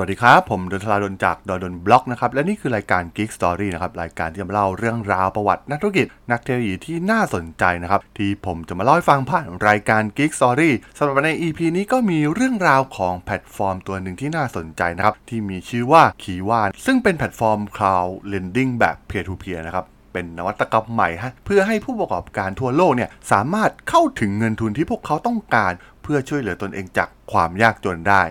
วัสดีครับ ผมดนทลาดนจากดนดนบล็อกนะครับ และนี่คือรายการ Geek Story นะครับ รายการที่จะมาเล่าเรื่องราวประวัตินักธุรกิจ นักเทคโนโลยีที่น่าสนใจนะครับ ที่ผมจะมาเล่าให้ฟังผ่านรายการ Geek Story สำหรับใน EP นี้ก็มีเรื่องราวของแพลตฟอร์มตัวหนึ่งที่น่าสนใจนะครับ ที่มีชื่อว่า Kiva ซึ่งเป็นแพลตฟอร์ม Crowd Lending แบบ Peer to Peer นะครับเป็นนวัตกรรมใหม่ฮะเพื่อให้ผู้ประกอบการทั่วโลกเนี่ยสามารถเข้าถึงเงินทุนที่พวกเขาต้องการ เพื่อช่วยเหลือตนเองจากความยากจนได้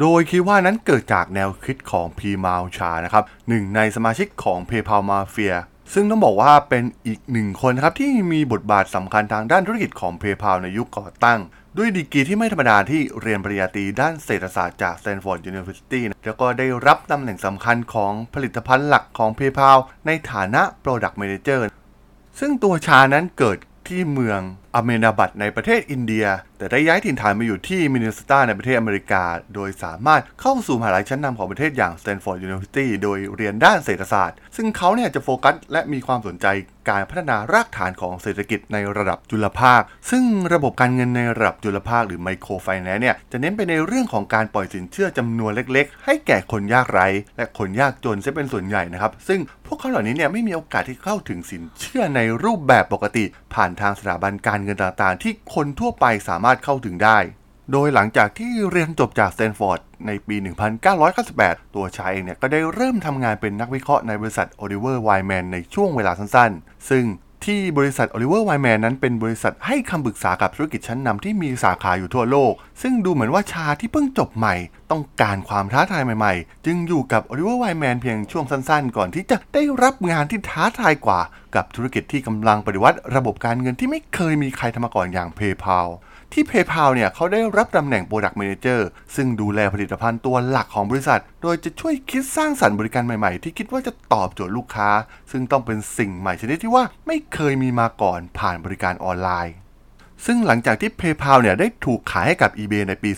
โดยคิดว่านั้นเกิดจากแนวคิดของพีมาลชานะครับหนึ่งในสมาชิกของ PayPal Mafia ซึ่งต้องบอกว่าเป็นอีกหนึ่งคนครับที่มีบทบาทสำคัญทางด้านธุรกิจของ PayPal ในยุคก่อตั้ง ด้วยดีกรีที่ไม่ธรรมดาที่เรียนปริญญาตรีด้านเศรษฐศาสตร์จาก Stanford University แล้วก็ได้รับตำแหน่งสำคัญของผลิตภัณฑ์หลักของ PayPal ในฐานะ Product Manager ซึ่งตัวชานั้นเกิดที่เมือง อเมนาบัตในประเทศอินเดีย แต่ได้ย้ายถิ่นฐานมาอยู่ที่มินนิสตาในประเทศอเมริกา โดยสามารถเข้าสู่มหาลัยชั้นนำของประเทศอย่าง Stanford University โดยเรียนด้านเศรษฐศาสตร์ ซึ่งเขาเนี่ยจะโฟกัสและมีความสนใจการพัฒนารากฐานของเศรษฐกิจในระดับจุลภาค ซึ่งระบบการเงินในระดับจุลภาคหรือไมโครไฟแนนซ์เนี่ยจะเน้นไปในเรื่องของการปล่อยสินเชื่อจำนวนเล็ก ๆ ให้แก่คนยากไร้ และคนยากจนซะเป็นส่วนใหญ่นะครับ ซึ่ง ขาเหล่านี้เนี่ยไม่มีโอกาสที่เข้าถึงสินเชื่อในรูปแบบปกติ ผ่านทางสถาบันการเงินต่างๆ ที่คนทั่วไปสามารถเข้าถึงได้ โดยหลังจากที่เรียนจบจากสแตนฟอร์ดในปี 1998 ตัว Shah เองเนี่ยก็ได้เริ่มทำงานเป็นนักวิเคราะห์ในบริษัท Oliver Wyman ในช่วงเวลาสั้นๆ ซึ่ง ที่บริษัท Oliver Wyman นั้นเป็นบริษัทให้คำปรึกษากับธุรกิจชั้นนำที่มีสาขาอยู่ทั่วโลก ซึ่งดูเหมือนว่า Shah ที่เพิ่งจบใหม่ ต้องการความท้าทายใหม่ๆ จึงอยู่กับ Oliver Wyman เพียงช่วงสั้นๆ ก่อนที่จะได้รับงานที่ท้าทายกว่า กับธุรกิจที่กำลังปฏิวัติ ระบบการเงินที่ไม่เคยมีใครทำมาก่อนอย่าง PayPal ที่ PayPal เนี่ยเขาได้รับตำแหน่ง Product Manager ซึ่งดูแลผลิตภัณฑ์ตัวหลักของบริษัท โดยจะช่วยคิดสร้างสรรค์บริการใหม่ๆ ที่คิดว่าจะตอบโจทย์ลูกค้า ซึ่งต้องเป็นสิ่งใหม่ชนิดที่ว่าไม่เคยมีมาก่อนผ่านบริการออนไลน์ ซึ่งหลังจากที่ PayPal เนี่ยได้ถูกขายให้กับ eBay ในปี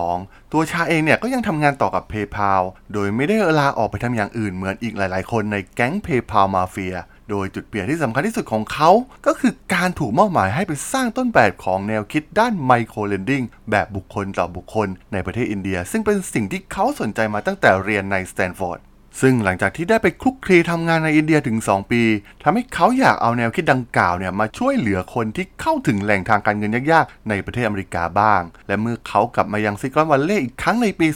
2002 ตัว Shah เองเนี่ยก็ยังทำงานต่อกับ PayPal โดยไม่ได้ลาออกไปทำอย่างอื่นเหมือนอีกหลาย ๆ คนในแก๊ง PayPal Mafia โดยจุดเปลี่ยนที่สำคัญที่สุดของเขา ก็คือการถูกมอบหมายให้ไปสร้างต้นแบบของแนวคิดด้าน microlending แบบบุคคลต่อบุคคลในประเทศอินเดีย ซึ่งเป็นสิ่งที่เขาสนใจมาตั้งแต่เรียนในสแตนฟอร์ดซึ่งหลังจากที่ได้ไปคลุกคลีทำงานในอินเดียถึง 2 ปี ทำให้เขาอยากเอาแนวคิดดังกล่าวเนี่ยมาช่วยเหลือคนที่เข้าถึงแหล่งทางการเงินยากๆ ในประเทศอเมริกาบ้าง และเมื่อเขากลับมายัง Silicon Valley อีกครั้งในปี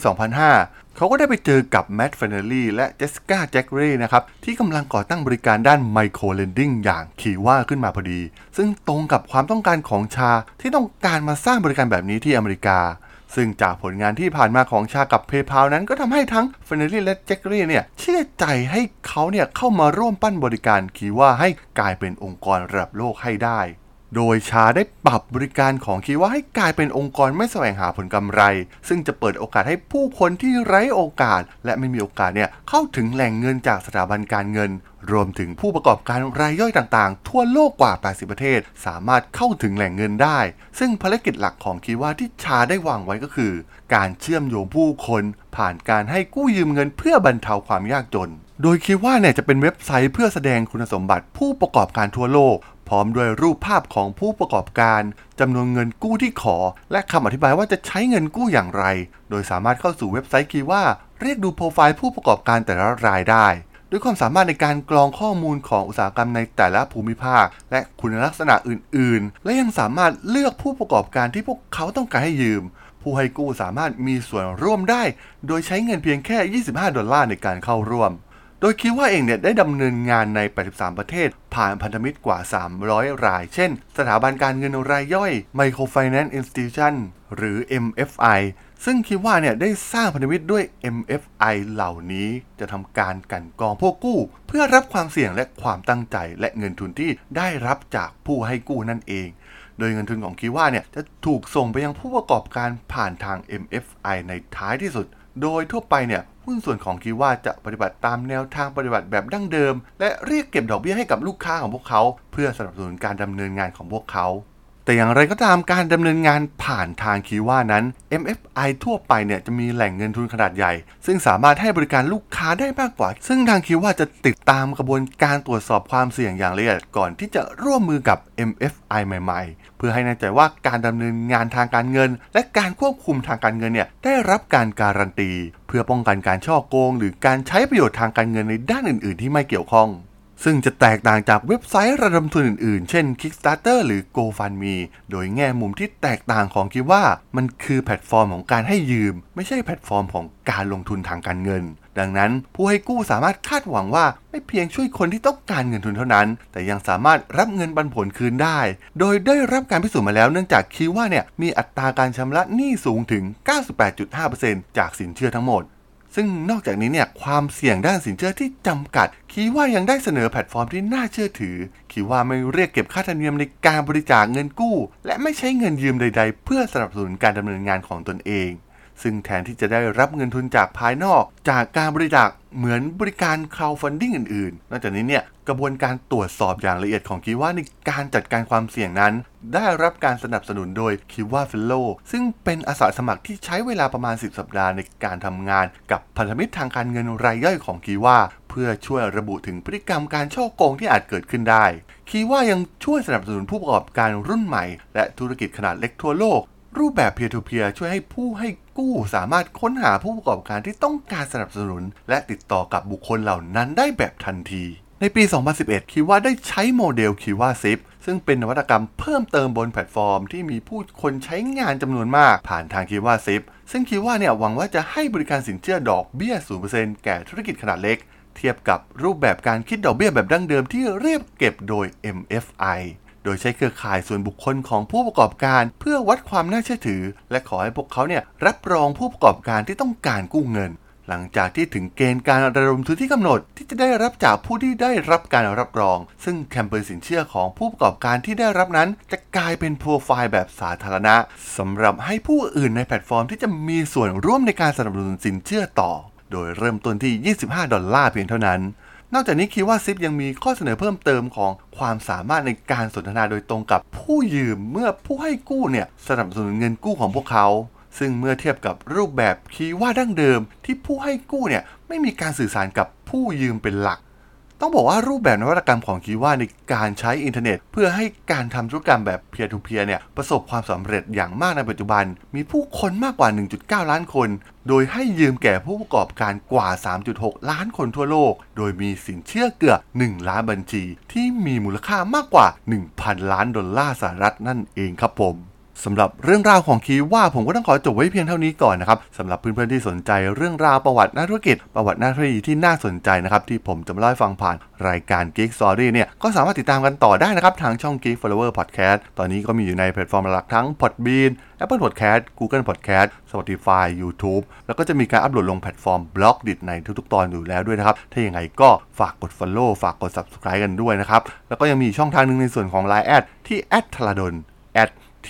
2005 เขาก็ได้ไปเจอกับ Matt Flannery และ Jessica Jackley นะครับ ที่กำลังก่อตั้งบริการด้าน microlending อย่าง Kiva ขึ้นมาพอดี ซึ่งตรงกับความต้องการของ Shah ที่ต้องการมาสร้างบริการแบบนี้ที่อเมริกา ซึ่งจากผลงานที่ผ่านมาของ Shah กับ PayPal นั้นก็ทำให้ทั้ง Flannery และ Jackley เนี่ยเชื่อใจให้เขาเนี่ยเข้ามาร่วมปั้นบริการคีว่าให้กลายเป็นองค์กรระดับโลกให้ได้ โดยชาได้ปรับบริการของคีว่าให้กลายเป็นองค์กรไม่แสวงหาผลกำไร ซึ่งจะเปิดโอกาสให้ผู้คนที่ไร้โอกาส และไม่มีโอกาสเนี่ยเข้าถึงแหล่งเงินจากสถาบันการเงิน รวมถึงผู้ประกอบการรายย่อยต่างๆ ทั่วโลกกว่า 80 ประเทศ สามารถเข้าถึงแหล่งเงินได้ ซึ่งภารกิจหลักของคีว่าที่ชาได้วางไว้ก็คือ การเชื่อมโยงผู้คน ผ่านการให้กู้ยืมเงินเพื่อบรรเทาความยากจนโดยคิดว่าเนี่ยจะเป็นเว็บไซต์เพื่อแสดงคุณสมบัติผู้ประกอบการทั่วโลก ร้อมด้วยรูปภาพของผู้ประกอบการจำนวนเงินกู้ที่ขอ และคำอธิบายว่าจะใช้เงินกู้อย่างไร โดยสามารถเข้าสู่เว็บไซต์คีว่า เรียกดูโปรไฟล์ผู้ประกอบการแต่ละรายได้ด้วยความสามารถในการกรองข้อมูลของอุตสาหกรรมในแต่ละภูมิภาค และคุณลักษณะอื่น ๆ และยังสามารถเลือกผู้ประกอบการที่พวกเขาต้องการให้ยืม ผู้ให้กู้สามารถมีส่วนร่วมได้ โดยใช้เงินเพียงแค่ 25 ดอลลาร์ในการเข้าร่วม โดยคิดว่าเองเนี่ยได้ดำเนินงานใน 83 ประเทศ ผ่านพันธมิตรกว่า 300 ราย เช่น สถาบันการเงินรายย่อย Microfinance Institution หรือ MFI ซึ่งคิดว่าเนี่ยได้สร้างพันธมิตรด้วย MFI เหล่านี้จะทำการกันกองพวกกู้ เพื่อรับความเสี่ยงและความตั้งใจและเงินทุนที่ได้รับจากผู้ให้กู้นั่นเอง โดยเงินทุนของคิว่าเนี่ยจะถูกส่งไปยังผู้ประกอบการผ่านทาง MFI ในท้ายที่สุด โดยทั่วไปเนี่ย หุ้นส่วนของคิว่าจะปฏิบัติตามแนวทางปฏิบัติแบบดั้งเดิม และเรียกเก็บดอกเบี้ยให้กับลูกค้าของพวกเขา เพื่อสนับสนุนการดำเนินงานของพวกเขา แต่อย่างไรก็ตามการดำเนินงานผ่านทางคีว่านั้น MFI ทั่วไปเนี่ยจะมีแหล่งเงินทุนขนาดใหญ่ ซึ่งสามารถให้บริการลูกค้าได้มากกว่า ซึ่งทางคีว่าจะติดตามกระบวนการตรวจสอบความเสี่ยงอย่างละเอียดก่อนที่จะร่วมมือกับ MFI ใหม่ ๆ เพื่อให้แน่ใจว่าการดำเนินงานทางการเงิน และการควบคุมทางการเงินเนี่ยได้รับการการันตี เพื่อป้องกันการช่อโกง หรือการใช้ประโยชน์ทางการเงินในด้านอื่น ๆ ที่ไม่เกี่ยวข้อง ซึ่งจะแตกต่างจากเว็บไซต์ระดมทุนอื่นๆ เช่น Kickstarter หรือ GoFundMe โดยแง่มุมที่แตกต่างของคิดว่า มันคือแพลตฟอร์มของการให้ยืม ไม่ใช่แพลตฟอร์มของการลงทุนทางการเงิน ดังนั้นผู้ให้กู้สามารถคาดหวังว่าไม่เพียงช่วยคนที่ต้องการเงินทุนเท่านั้น แต่ยังสามารถรับเงินปันผลคืนได้ โดยได้รับการพิสูจน์มาแล้วเนื่องจาก Kiva เนี่ยมีอัตราการชำระหนี้สูงถึง 98.5%จากสินเชื่อทั้งหมด ซึ่งนอกจากนี้เนี่ยความเสี่ยงด้านสินเชื่อที่จำกัด Kiva ยังได้เสนอแพลตฟอร์มที่น่าเชื่อถือ Kiva ไม่เรียกเก็บค่าธรรมเนียมในการบริจาคเงินกู้ และไม่ใช้เงินยืมใด ๆ เพื่อสนับสนุนการดำเนินงานของตนเอง ซึ่งแทนที่จะได้รับเงินทุนจากภายนอก จากการบริจาคเหมือนบริการ crowdfunding อื่นๆ นอกจากนี้เนี่ยกระบวนการตรวจสอบอย่างละเอียดของคิว่าในการจัดการความเสี่ยงนั้น ได้รับการสนับสนุนโดยคิว่าเฟลโลซึ่งเป็นอาสาสมัครที่ใช้เวลาประมาณ 10 สัปดาห์ในการทำงานกับพันธมิตรทางการเงินรายย่อยของคีว่าเพื่อช่วยระบุถึงพฤติกรรมการช่อโกงที่อาจเกิดขึ้นได้ Kiva ยังช่วยสนับสนุนผู้ประกอบการรุ่นใหม่ และธุรกิจขนาดเล็กทั่วโลก รูปแบบ peer-to-peer ช่วยให้ผู้ให้ กู้สามารถค้นหาผู้ประกอบการที่ต้องการสนับสนุน และติดต่อกับบุคคลเหล่านั้นได้แบบทันที ในปี 2011 Kiva ได้ใช้โมเดล Kiva Zip ซึ่งเป็นนวัตกรรมเพิ่มเติมบนแพลตฟอร์มที่มีผู้คนใช้งานจำนวนมากผ่านทาง Kiva Zip ซึ่ง Kiva เนี่ยหวังว่าจะให้บริการสินเชื่อดอกเบี้ย 0%แก่ธุรกิจขนาดเล็กเทียบกับรูปแบบการคิดดอกเบี้ยแบบดั้งเดิมที่เรียบเก็บโดย MFI โดยใช้เครือข่ายส่วนบุคคลของผู้ประกอบการ เพื่อวัดความน่าเชื่อถือ และขอให้พวกเขาเนี่ยรับรองผู้ประกอบการที่ต้องการกู้เงิน หลังจากที่ถึงเกณฑ์การระดมทุนที่กำหนด ที่จะได้รับจากผู้ที่ได้รับการรับรอง ซึ่งแคมเปญสินเชื่อของผู้ประกอบการที่ได้รับนั้น จะกลายเป็นโปรไฟล์แบบสาธารณะสำหรับให้ผู้อื่นในแพลตฟอร์มที่จะมีส่วนร่วมในการสนับสนุนสินเชื่อต่อ โดยเริ่มต้นที่ 25 ดอลลาร์เพียงเท่านั้น นอกจากนี้ Kiva Zip ยังมีข้อเสนอเพิ่มเติมของความสามารถในการสนทนาโดยตรงกับผู้ยืมเมื่อผู้ให้กู้เนี่ยสนับสนุนเงินกู้ของพวกเขา ซึ่งเมื่อเทียบกับรูปแบบ Kiva ดั้งเดิม ที่ผู้ให้กู้เนี่ยไม่มีการสื่อสารกับผู้ยืมเป็นหลัก ต้องบอกว่ารูปแบบนวัตกรรมของ Kiva ในการใช้อินเทอร์เน็ต เพื่อให้การทำธุรกรรมแบบ peer-to-peer เนี่ยประสบความสำเร็จอย่างมากในปัจจุบัน มีผู้คนมากกว่า 1.9 ล้านคน โดยให้ยืมแก่ผู้ประกอบการกว่า 3.6 ล้านคนทั่วโลก โดยมีสินเชื่อเกือบ 1 ล้านบัญชี ที่มีมูลค่ามากกว่า 1,000 ล้านดอลลาร์สหรัฐนั่นเองครับผม สำหรับเรื่องราวของคีว่าผมก็ต้องขอจบไว้เพียงเท่านี้ก่อนนะครับสำหรับเพื่อนๆที่สนใจเรื่องราวประวัตินักธุรกิจ ประวัตินักธุรกิจที่น่าสนใจนะครับที่ผมจะมาเล่าฟังผ่านรายการ Geek Story เนี่ยก็สามารถติดตามกันต่อได้นะครับทางช่อง Geek Flower Podcast ตอนนี้ก็มีอยู่ในแพลตฟอร์มหลักทั้ง Podbean Apple Podcast Google Podcast Spotify YouTube แล้วก็จะมีการอัปโหลดลงแพลตฟอร์ม Blockdit ในทุกๆ ตอนอยู่แล้วด้วยนะครับ ถ้าอย่างไรก็ฝากกด Follow ฝากกด Subscribe กันด้วยนะครับ แล้วก็ยังมีช่องทางหนึ่งในส่วนของ Line add ที่ t h a l a d o n t